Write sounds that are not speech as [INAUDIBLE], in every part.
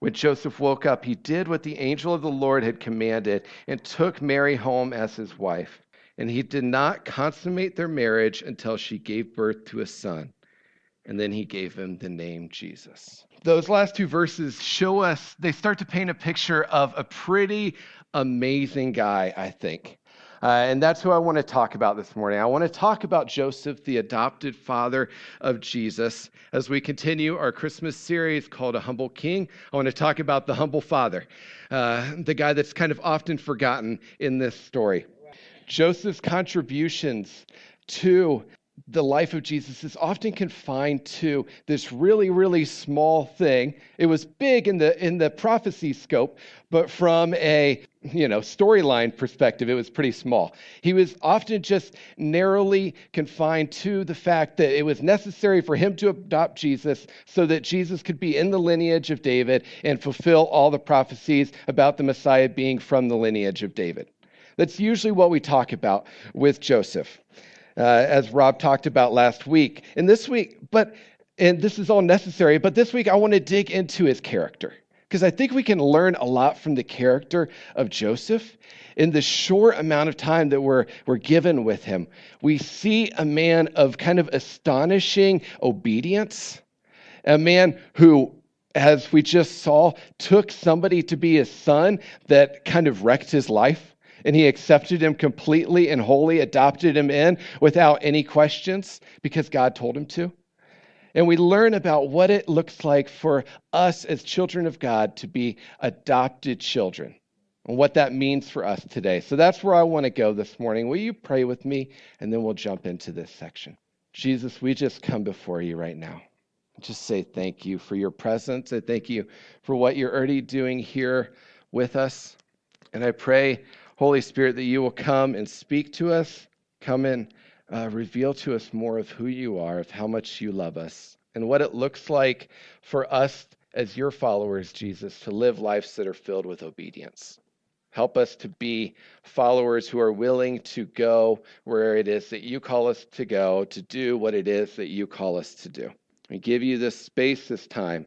When Joseph woke up, he did what the angel of the Lord had commanded and took Mary home as his wife. And he did not consummate their marriage until she gave birth to a son. And then he gave him the name Jesus those last two verses show us, they start to paint a picture of a pretty amazing guy, I think. Uh, and that's who I want to talk about this morning. I want to talk about Joseph, the adopted father of Jesus. As we continue our Christmas series called A Humble King, I want to talk about the humble father, uh, the guy that's kind of often forgotten in this story. Joseph's contributions to the life of Jesus is often confined to this really, really small thing. It was big in the in the prophecy scope, but from a you know storyline perspective, it was pretty small. He was often just narrowly confined to the fact that it was necessary for him to adopt Jesus so that Jesus could be in the lineage of David and fulfill all the prophecies about the Messiah being from the lineage of David. That's usually what we talk about with Joseph uh, as Rob talked about last week. And this week, but, and this is all necessary, but this week I want to dig into his character because I think we can learn a lot from the character of Joseph in the short amount of time that we're, we're given with him. We see a man of kind of astonishing obedience, a man who as we just saw, took somebody to be his son that kind of wrecked his life and he accepted him completely and wholly, adopted him in without any questions because God told him to. And we learn about what it looks like for us as children of God to be adopted children and what that means for us today. So that's where I want to go this morning. Will you pray with me? And then we'll jump into this section. Jesus, we just come before you right now. Just say thank you for your presence. I thank you for what you're already doing here with us. And I pray Holy Spirit, that you will come and speak to us, come and uh, reveal to us more of who you are, of how much you love us, and what it looks like for us as your followers, Jesus, to live lives that are filled with obedience. Help us to be followers who are willing to go where it is that you call us to go, to do what it is that you call us to do. We give you this space, this time.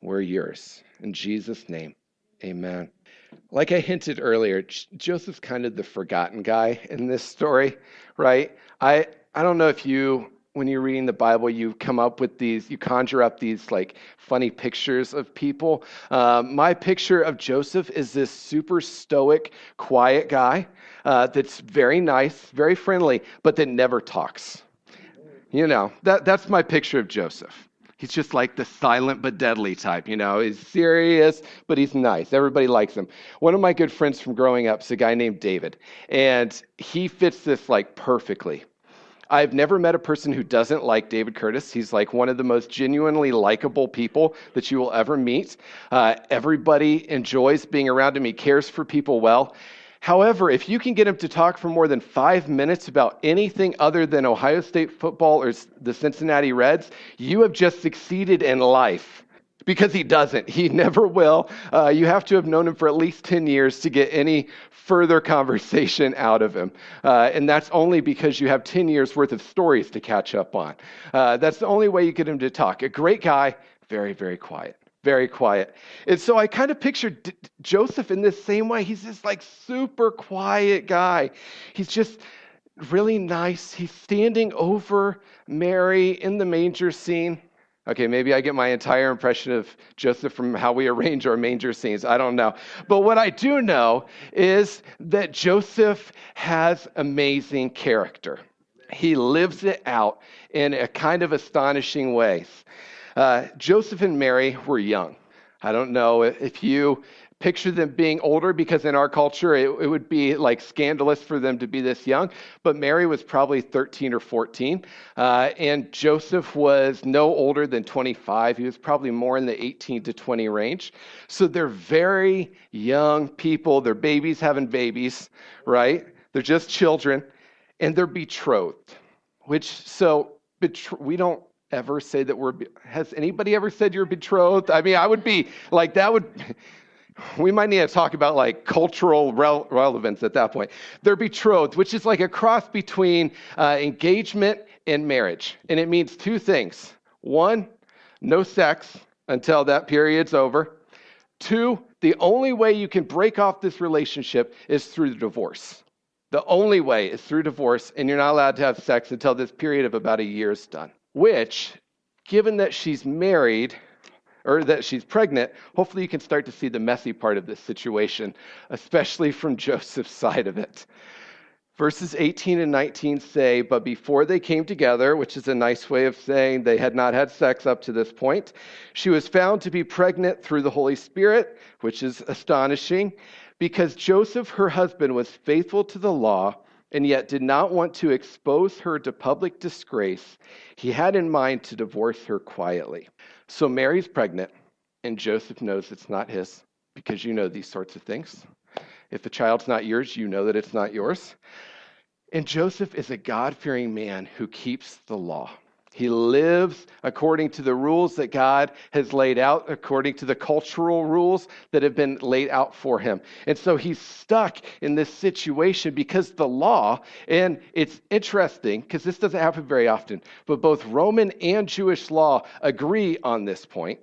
We're yours. In Jesus' name, amen. Like I hinted earlier, Joseph's kind of the forgotten guy in this story, right? I, I don't know if you, when you're reading the Bible, you come up with these, you conjure up these like funny pictures of people. Um, my picture of Joseph is this super stoic, quiet guy uh, that's very nice, very friendly, but that never talks. You know, that, that's my picture of Joseph. He's just like the silent but deadly type, you know. He's serious, but he's nice. Everybody likes him. One of my good friends from growing up is a guy named David, and he fits this like perfectly. I've never met a person who doesn't like David Curtis. He's like one of the most genuinely likable people that you will ever meet. Uh, everybody enjoys being around him. He cares for people well. However, if you can get him to talk for more than five minutes about anything other than Ohio State football or the Cincinnati Reds, you have just succeeded in life. Because he doesn't. He [LAUGHS] never will. Uh, you have to have known him for at least 10 years to get any further conversation [LAUGHS] out of him. Uh, and that's only because you have 10 years worth of stories to catch up on. Uh, that's the only way you get him to talk. A great guy, very, very quiet very quiet. And so I kind of pictured D- Joseph in this same way. He's this like super quiet guy. He's just really nice. He's standing over Mary in the manger scene. Okay, maybe I get my entire impression of Joseph from how we arrange our manger scenes. I don't know. But what I do know is that Joseph has amazing character. He lives it out in a kind of astonishing ways. Uh, Joseph and Mary were young. I don't know if you picture them being older because in our culture it, it, would be like scandalous for them to be this young. But Mary was probably 13 or 14, uh, and Joseph was no older than 25. He was probably more in the 18 to 20 range. So they're very young people. They're babies having babies, right? They're just children, and they're betrothed. Which so betro- we don't ever say that we're has anybody ever said you're betrothed i mean i would be like that would [LAUGHS] we might need to talk about like cultural rel- relevance at that point. They're betrothed, which is like a cross between uh, engagement and marriage. And it means two things one, no sex until that period's over. Two, the only way you can break off this relationship is through the divorce. The only way is through divorce, and you're not allowed to have sex until this period of about a year is done. Which, given that she's married, or that she's pregnant, hopefully you can start to see the messy part of this situation, especially from [LAUGHS] Joseph's side of it. Verses 18 and 19 say, But before they came together, which is a nice way of saying they had not had sex up to this point, she was found to be pregnant through the Holy Spirit, which is astonishing, because Joseph, her husband, was faithful to the law and yet did not want to expose her to public disgrace. He had in mind to divorce her quietly. So Mary's pregnant, and Joseph knows it's not his because you know these sorts of things. If the child's not yours, you know that it's not yours. And Joseph is a God fearing man who keeps the law. He lives according to the rules that God has laid out, according to the cultural rules that have been laid out for him. And so he's stuck in this situation because the law, and it's interesting because this doesn't happen very often, but both Roman and Jewish law agree on this point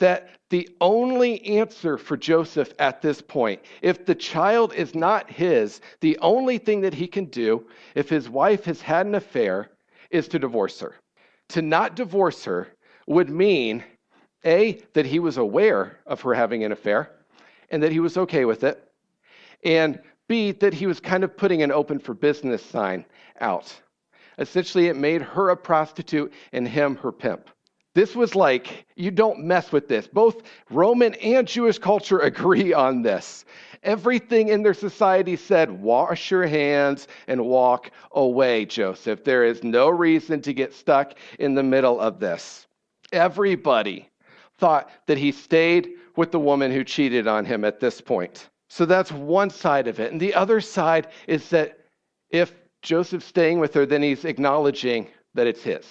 that the only answer for Joseph at this point, if the child is not his, the only thing that he can do if his wife has had an affair is to divorce her to not divorce her would mean A, that he was aware of her having an affair and that he was okay with it, and B, that he was kind of putting an open for business sign out. Essentially, it made her a prostitute and him her pimp. This was like, you don't mess with this. Both Roman and Jewish culture [LAUGHS] agree on this. Everything in their society said, wash your hands and walk away, Joseph. There is no reason to get stuck in the middle of this. Everybody thought that he stayed with the woman who cheated on him at this point. So that's one side of it. And the other side is that if Joseph's staying with her, then he's acknowledging that it's his.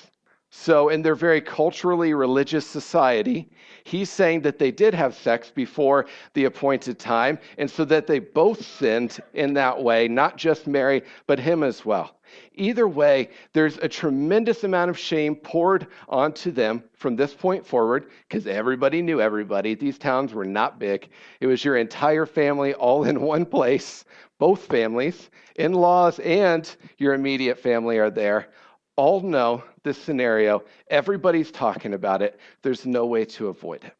So, in their very culturally religious society, he's saying that they did have sex before the appointed time, and so that they both sinned in that way, not just Mary, but him as well. Either way, there's a tremendous amount of shame poured onto them from this point forward because everybody knew everybody. These towns were not big. It was your entire family all in [LAUGHS] one place. Both families, in laws, and your immediate family are there all know this scenario. Everybody's talking about it. There's no way to avoid it.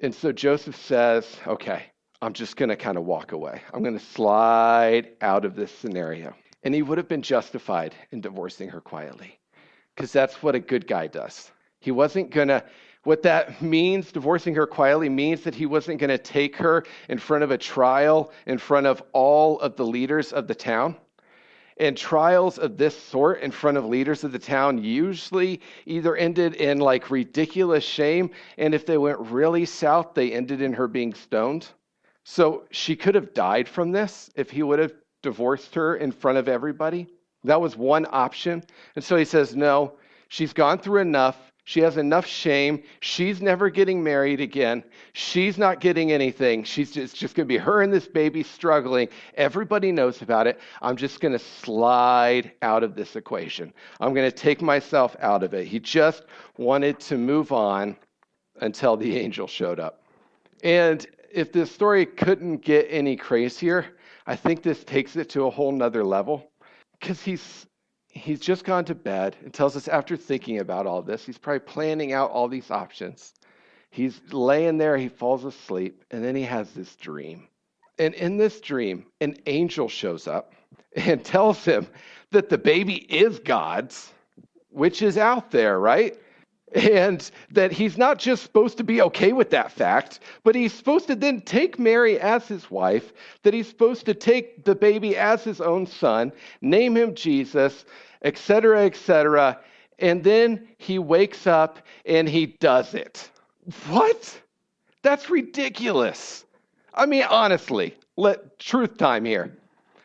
And so Joseph says, okay, I'm just going to kind of walk away. I'm going to slide out of this scenario. And he would have been justified in divorcing her quietly because that's what a good guy does. He wasn't going to, what that means, divorcing her quietly, means that he wasn't going to take her in front of a trial in front of all of the leaders of the town. And trials of this sort in front of leaders of the town usually either ended in like ridiculous shame, and if they went really south, they ended in her being stoned. So she could have died from this if he would have divorced her in front of everybody. That was one option. And so he says, No, she's gone through enough. She has enough shame. She's never getting married again. She's not getting anything. She's just, just going to be her and this baby struggling. Everybody knows about it. I'm just going to slide out of this equation. I'm going to take myself out of it. He just wanted to move on until the angel showed up. And if this story couldn't get any crazier, I think this takes it to a whole nother level because he's he's just gone to bed and tells us after thinking about all this, he's probably planning out all these options. He's laying there, he falls asleep, and then he has this dream. And in this dream, an angel shows up [LAUGHS] and tells him that the baby is God's, which is out there, right? And that he's not just supposed to be okay with that fact, but he's supposed to then take Mary as his wife, that he's supposed to take the baby as his own son, name him Jesus, etc., etc. And then he wakes up and he does it. What? That's ridiculous. I mean, honestly, let truth time here.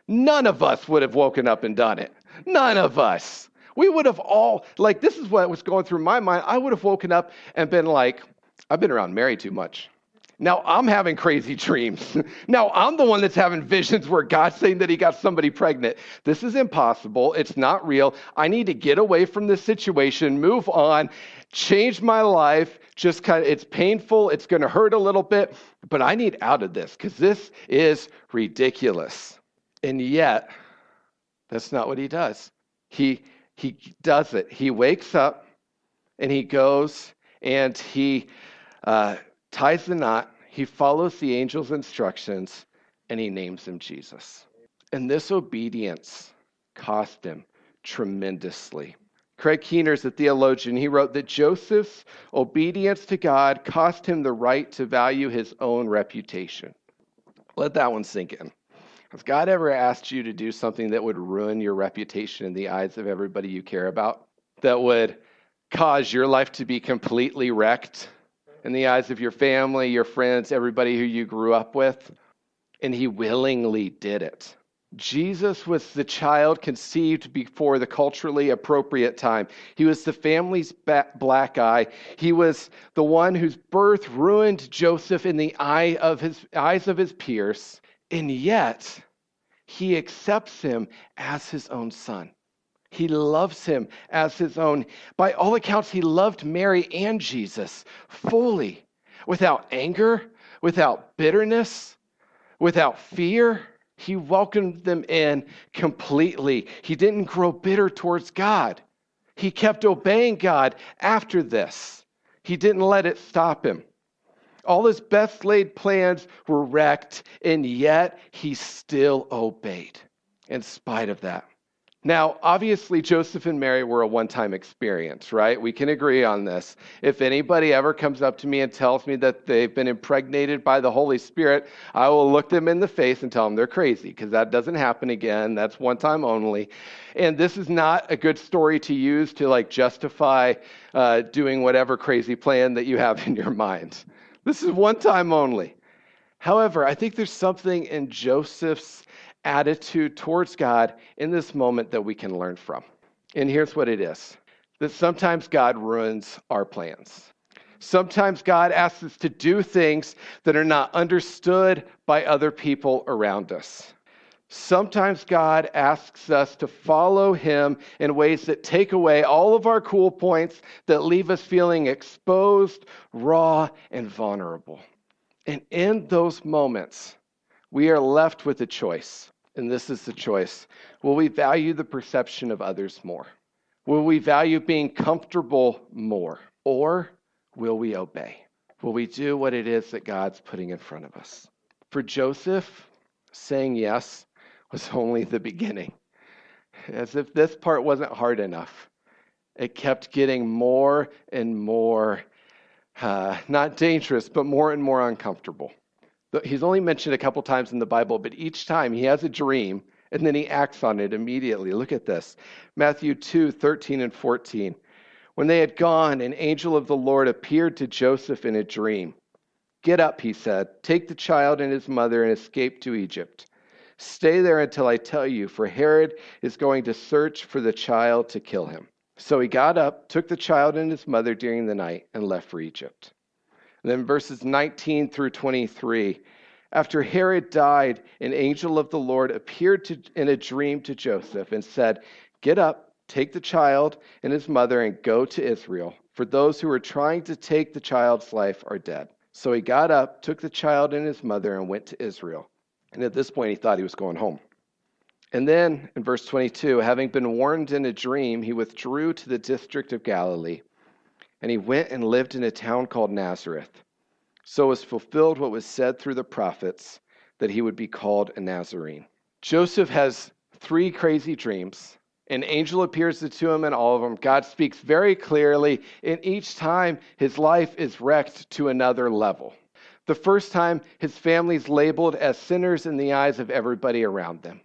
None of us would have woken up and done it. None of us. We would have all, like, this is what was going through my mind. I would have woken up and been like, I've been around Mary too much. Now I'm having crazy [LAUGHS] dreams. now I'm the one that's having visions where God's saying that he got somebody pregnant. This is impossible. It's not real. I need to get away from this situation, move on, change my life. Just kind of, it's painful. It's going to hurt a little bit, but I need out of this because this is ridiculous. And yet, that's not what he does. He, he does it. He wakes up and he goes and he uh, ties the knot. He follows the angel's instructions and he names him Jesus. And this obedience cost him tremendously. Craig Keener a theologian. He wrote that Joseph's obedience to God cost him the right to value his own reputation. Let that one sink in. Has God ever asked you to do something that would ruin your reputation in the eyes of everybody you care about? That would cause your life to be completely wrecked in the eyes of your family, your friends, everybody who you grew up with? And he willingly did it. Jesus was the child conceived before the culturally appropriate time. He was the family's black eye. He was the one whose birth ruined Joseph in the eye of his, eyes of his peers, and yet he accepts him as his own son. He loves him as his own. By all accounts, he loved Mary and Jesus fully, without anger, without bitterness, without fear. He welcomed them in completely. He didn't grow bitter towards God. He kept obeying God after this. He didn't let it stop him. All his best laid plans were wrecked, and yet he still obeyed in spite of that. Now, obviously, Joseph and Mary were a one time experience, right? We can agree on this. If anybody ever comes up to me and tells me that they've been impregnated by the Holy Spirit, I will look them in the face and tell them they're crazy because that doesn't happen again. That's one time only. And this is not a good story to use to like justify uh, doing whatever crazy plan that you have in your [LAUGHS] mind. This is one time only. However, I think there's something in Joseph's attitude towards God in this moment that we can learn from. And here's what it is that sometimes God ruins our plans. Sometimes God asks us to do things that are not understood by other people around us. Sometimes God asks us to follow Him in ways that take away all of our cool points, that leave us feeling exposed, raw, and vulnerable. And in those moments, we are left with a choice and this is the choice. Will we value the perception of others more? Will we value being comfortable more? Or will we obey? Will we do what it is that God's putting in front of us? For Joseph, saying yes was only the beginning. As if this part wasn't hard enough, it kept getting more and more, uh, not dangerous, but more and more uncomfortable. He's only mentioned a couple times in the Bible, but each time he has a dream and then he acts on it immediately. Look at this Matthew 2 13 and 14. When they had gone, an angel of the Lord appeared to Joseph in a dream. Get up, he said, take the child and his mother and escape to Egypt. Stay there until I tell you, for Herod is going to search for the child to kill him. So he got up, took the child and his mother during the night, and left for Egypt. And then verses 19 through 23. After Herod died, an angel of the Lord appeared to, in a dream to Joseph and said, Get up, take the child and his mother, and go to Israel, for those who are trying to take the child's life are dead. So he got up, took the child and his mother, and went to Israel. And at this point, he thought he was going home. And then in verse 22, having been warned in a dream, he withdrew to the district of Galilee, and he went and lived in a town called Nazareth. So was fulfilled what was said through the prophets that he would be called a Nazarene. Joseph has three crazy dreams. An angel appears to him in all of them. God speaks very clearly, and each time his life is wrecked to another level. The first time, his family's labeled as sinners in the eyes of everybody around them.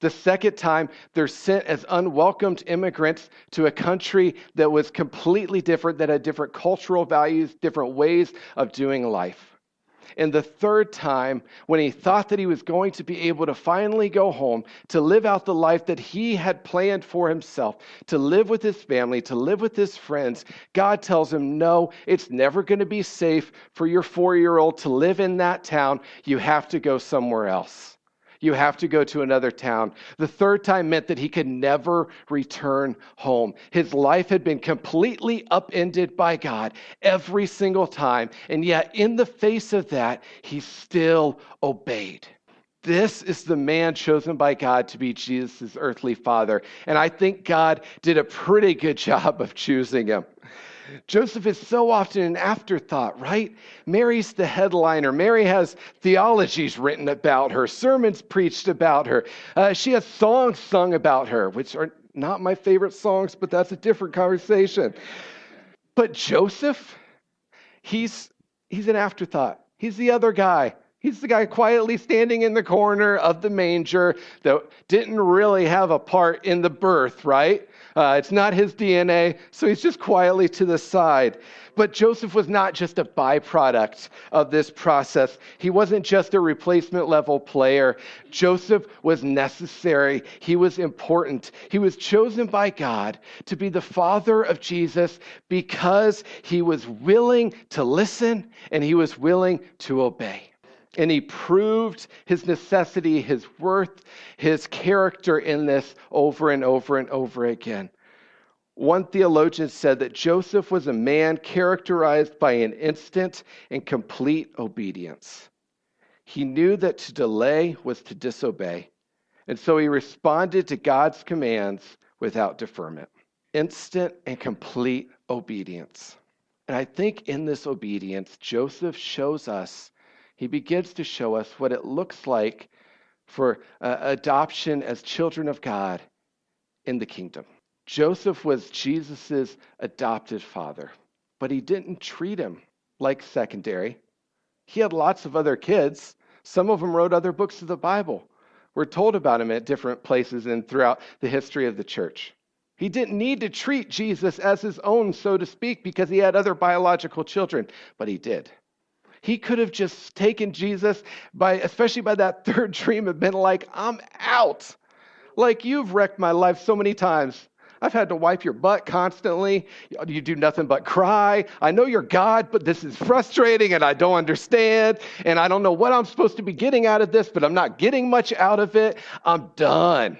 The second time, they're sent as unwelcomed immigrants to a country that was completely different, that had different cultural values, different ways of doing life. And the third time, when he thought that he was going to be able to finally go home, to live out the life that he had planned for himself, to live with his family, to live with his friends, God tells him, No, it's never going to be safe for your four year old to live in that town. You have to go somewhere else. You have to go to another town. The third time meant that he could never return home. His life had been completely upended by God every single time. And yet, in the face of that, he still obeyed. This is the man chosen by God to be Jesus' earthly father. And I think God did a pretty good [LAUGHS] job of choosing him. Joseph is so often an afterthought, right? Mary's the headliner. Mary has theologies written about her, sermons preached about her. Uh, she has songs sung about her, which are not my favorite songs, but that's a different conversation. But Joseph, he's, he's an afterthought. He's the other guy. He's the guy quietly standing in the corner of the manger that didn't really have a part in the birth, right? Uh, it's not his DNA, so he's just quietly to the side. But Joseph was not just a byproduct of this process. He wasn't just a replacement level player. Joseph was necessary. He was important. He was chosen by God to be the father of Jesus because he was willing to listen and he was willing to obey. And he proved his necessity, his worth, his character in this over and over and over again. One theologian said that Joseph was a man characterized by an instant and complete obedience. He knew that to delay was to disobey, and so he responded to God's commands without deferment. Instant and complete obedience. And I think in this obedience, Joseph shows us he begins to show us what it looks like for uh, adoption as children of God in the kingdom. Joseph was Jesus' adopted father, but he didn't treat him like secondary. He had lots of other kids. Some of them wrote other books of the Bible. We're told about him at different places and throughout the history of the church. He didn't need to treat Jesus as his own, so to speak, because he had other biological children, but he did. He could have just taken Jesus by, especially by that [LAUGHS] third dream, and been like, I'm out. Like, you've wrecked my life so many times. I've had to wipe your butt constantly. You do nothing but cry. I know you're God, but this is frustrating and I don't understand. And I don't know what I'm supposed to be getting out of this, but I'm not getting much out of it. I'm done.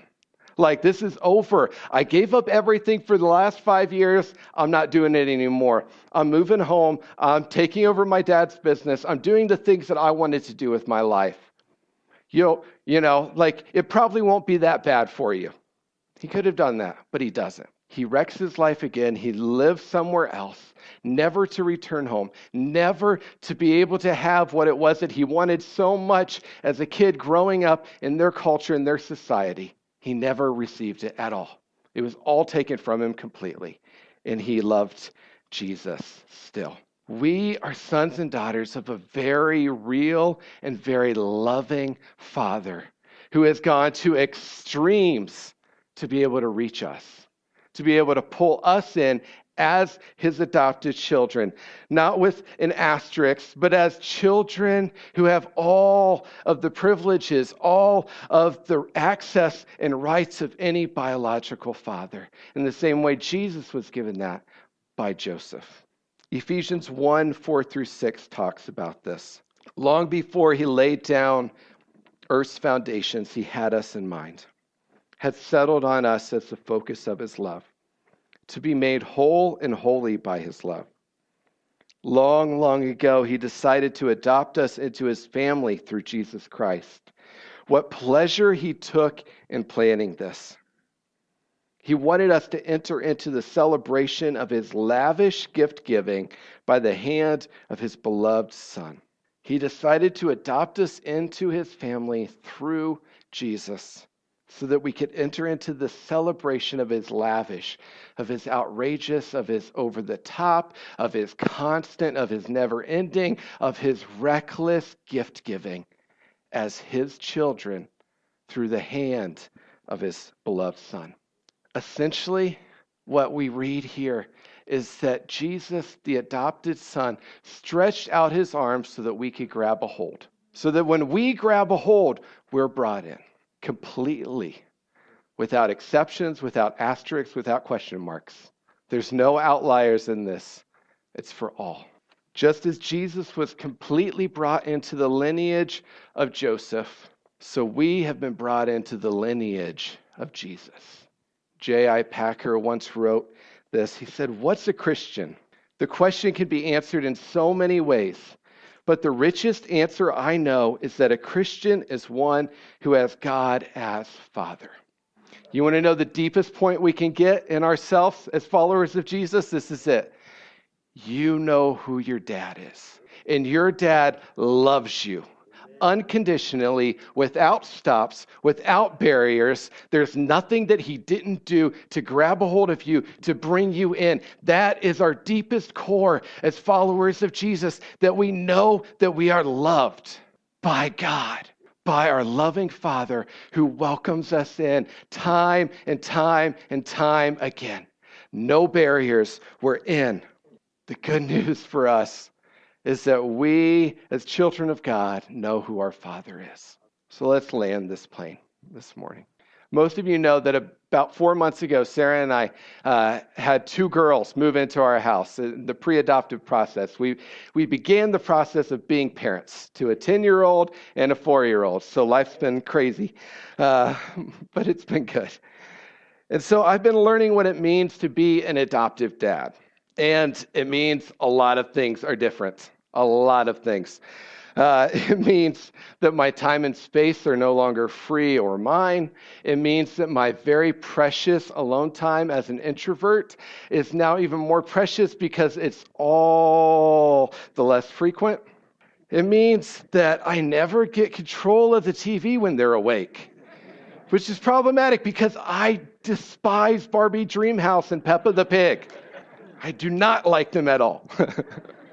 Like, this is over. I gave up everything for the last five years. I'm not doing it anymore. I'm moving home. I'm taking over my dad's business. I'm doing the things that I wanted to do with my life. You know, you know, like, it probably won't be that bad for you. He could have done that, but he doesn't. He wrecks his life again. He lives somewhere else, never to return home, never to be able to have what it was that he wanted so much as a kid growing up in their culture, in their society. He never received it at all. It was all taken from him completely. And he loved Jesus still. We are sons and daughters of a very real and very loving Father who has gone to extremes to be able to reach us, to be able to pull us in as his adopted children, not with an asterisk, but as children who have all of the privileges, all of the access and rights of any biological father. In the same way, Jesus was given that by Joseph. Ephesians 1 4 through 6 talks about this. Long before he laid down earth's foundations, he had us in mind, had settled on us as the focus of his love to be made whole and holy by his love. Long, long ago, he decided to adopt us into his family through Jesus Christ. what pleasure he took in planning this. He wanted us to enter into the celebration of his lavish gift giving by the hand of his beloved Son. He decided to adopt us into his family through Jesus so that we could enter into the celebration of his lavish, of his outrageous, of his over the top, of his constant, of his never ending, of his reckless gift giving as his children through the hand of his beloved Son. Essentially, what we read here is that Jesus, the adopted Son, stretched out his arms so that we could grab a hold. So that when we grab a hold, we're brought in completely, without exceptions, without asterisks, without question marks. There's no outliers in this, it's for all. Just as Jesus was completely brought into the lineage of Joseph, so we have been brought into the lineage of Jesus. J.I. Packer once wrote this. He said, What's a Christian? The question can be answered in so many ways, but the richest answer I know is that a Christian is one who has God as Father. You want to know the deepest point we can get in ourselves as followers of Jesus? This is it. You know who your dad is, and your dad loves you unconditionally, without stops, without barriers. There's nothing that He didn't do to grab a hold of you, to bring you in. That is our deepest core as followers of Jesus, that we know that we are loved by God. By our loving Father who welcomes us in time and time and time again. No barriers, we're in. The good news for us is that we, as children of God, know who our Father is. So let's land this plane this morning. Most of you know that about four months ago, Sarah and I uh, had two girls move into our house, uh, the pre adoptive process. We, we began the process of being parents to a 10 year old and a four year old. So life's been crazy, uh, [LAUGHS] but it's been good. And so I've been learning what it means to be an adoptive dad. And it means a lot of things are different a lot of things. Uh, [LAUGHS] it means that my time and space are no longer free or mine. It means that my very precious alone time as an introvert is now even more precious because it's all the less frequent. It means that I never get control of the TV when they're awake, which is problematic because I despise Barbie Dreamhouse and Peppa the Pig. I do not like them at all. [LAUGHS]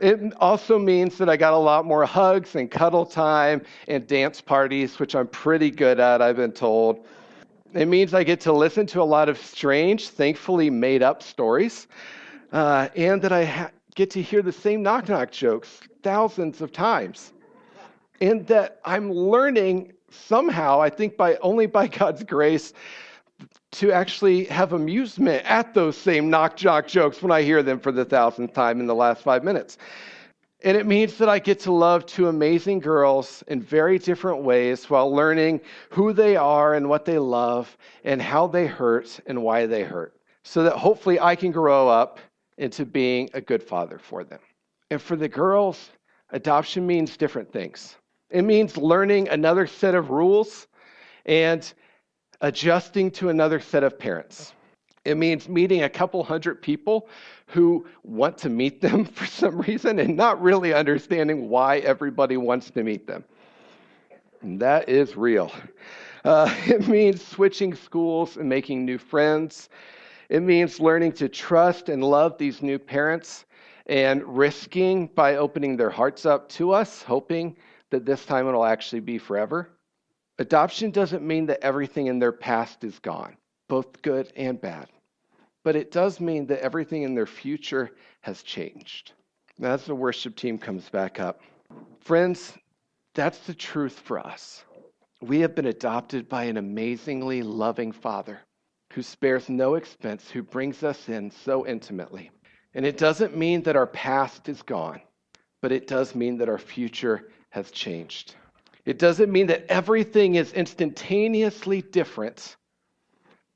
it also means that I got a lot more hugs and cuddle time and dance parties, which I'm pretty good at, I've been told. It means I get to listen to a lot of strange, thankfully made up stories, uh, and that I ha- get to hear the same knock knock jokes thousands of times. And that I'm learning somehow, I think by only by [LAUGHS] God's grace, to actually have amusement at those same knock jock jokes when I hear them for the thousandth time in the last five minutes. And it means that I get to love two amazing girls in very different ways while learning who they are and what they love and how they hurt and why they hurt. So that hopefully I can grow up into being a good father for them. And for the girls, adoption means different things. It means learning another set of rules and adjusting to another set of parents. It means meeting a couple hundred people who want to meet them [LAUGHS] for some reason and not really understanding why everybody wants to meet them. And that is real. Uh, [LAUGHS] it means switching schools and making new friends. It means learning to trust and love these new parents and risking by opening their hearts up to us, hoping that this time it'll actually be forever. Adoption doesn't mean that everything in their past is gone, both good and bad. But it does mean that everything in their future has changed. As the worship team comes back up, friends, that's the truth for us. We have been adopted by an amazingly loving Father who spares no expense, who brings us in so intimately. And it doesn't mean that our past is gone, but it does mean that our future has changed. It doesn't mean that everything is instantaneously different,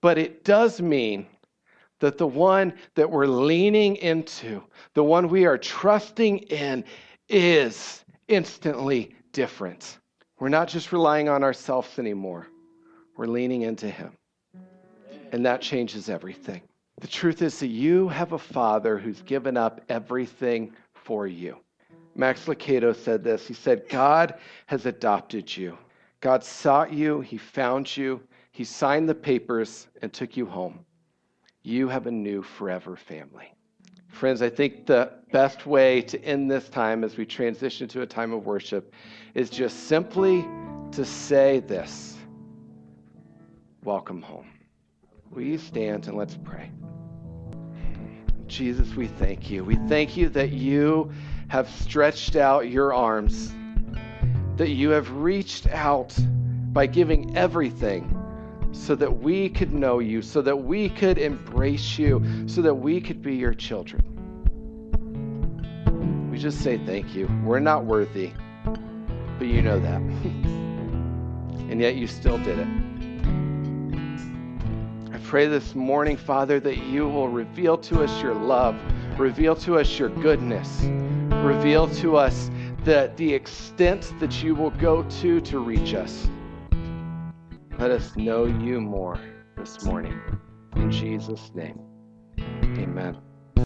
but it does mean that the one that we're leaning into, the one we are trusting in, is instantly different. We're not just relying on ourselves anymore, we're leaning into Him. And that changes everything. The truth is that you have a Father who's given up everything for you. Max Lucado said this. He said, God has adopted you. God sought you, He found you, He signed the papers, and took you home. You have a new forever family. Friends, I think the best way to end this time as we transition to a time of worship is just simply to say this Welcome home. Will you stand and let's pray? Jesus, we thank you. We thank you that you have stretched out your arms, that you have reached out by giving everything so that we could know you, so that we could embrace you, so that we could be your children. We just say thank you. We're not worthy, but you know that. [LAUGHS] and yet you still did it. Pray this morning, Father, that you will reveal to us your love, reveal to us your goodness, reveal to us the, the extent that you will go to to reach us. Let us know you more this morning. In Jesus' name, amen.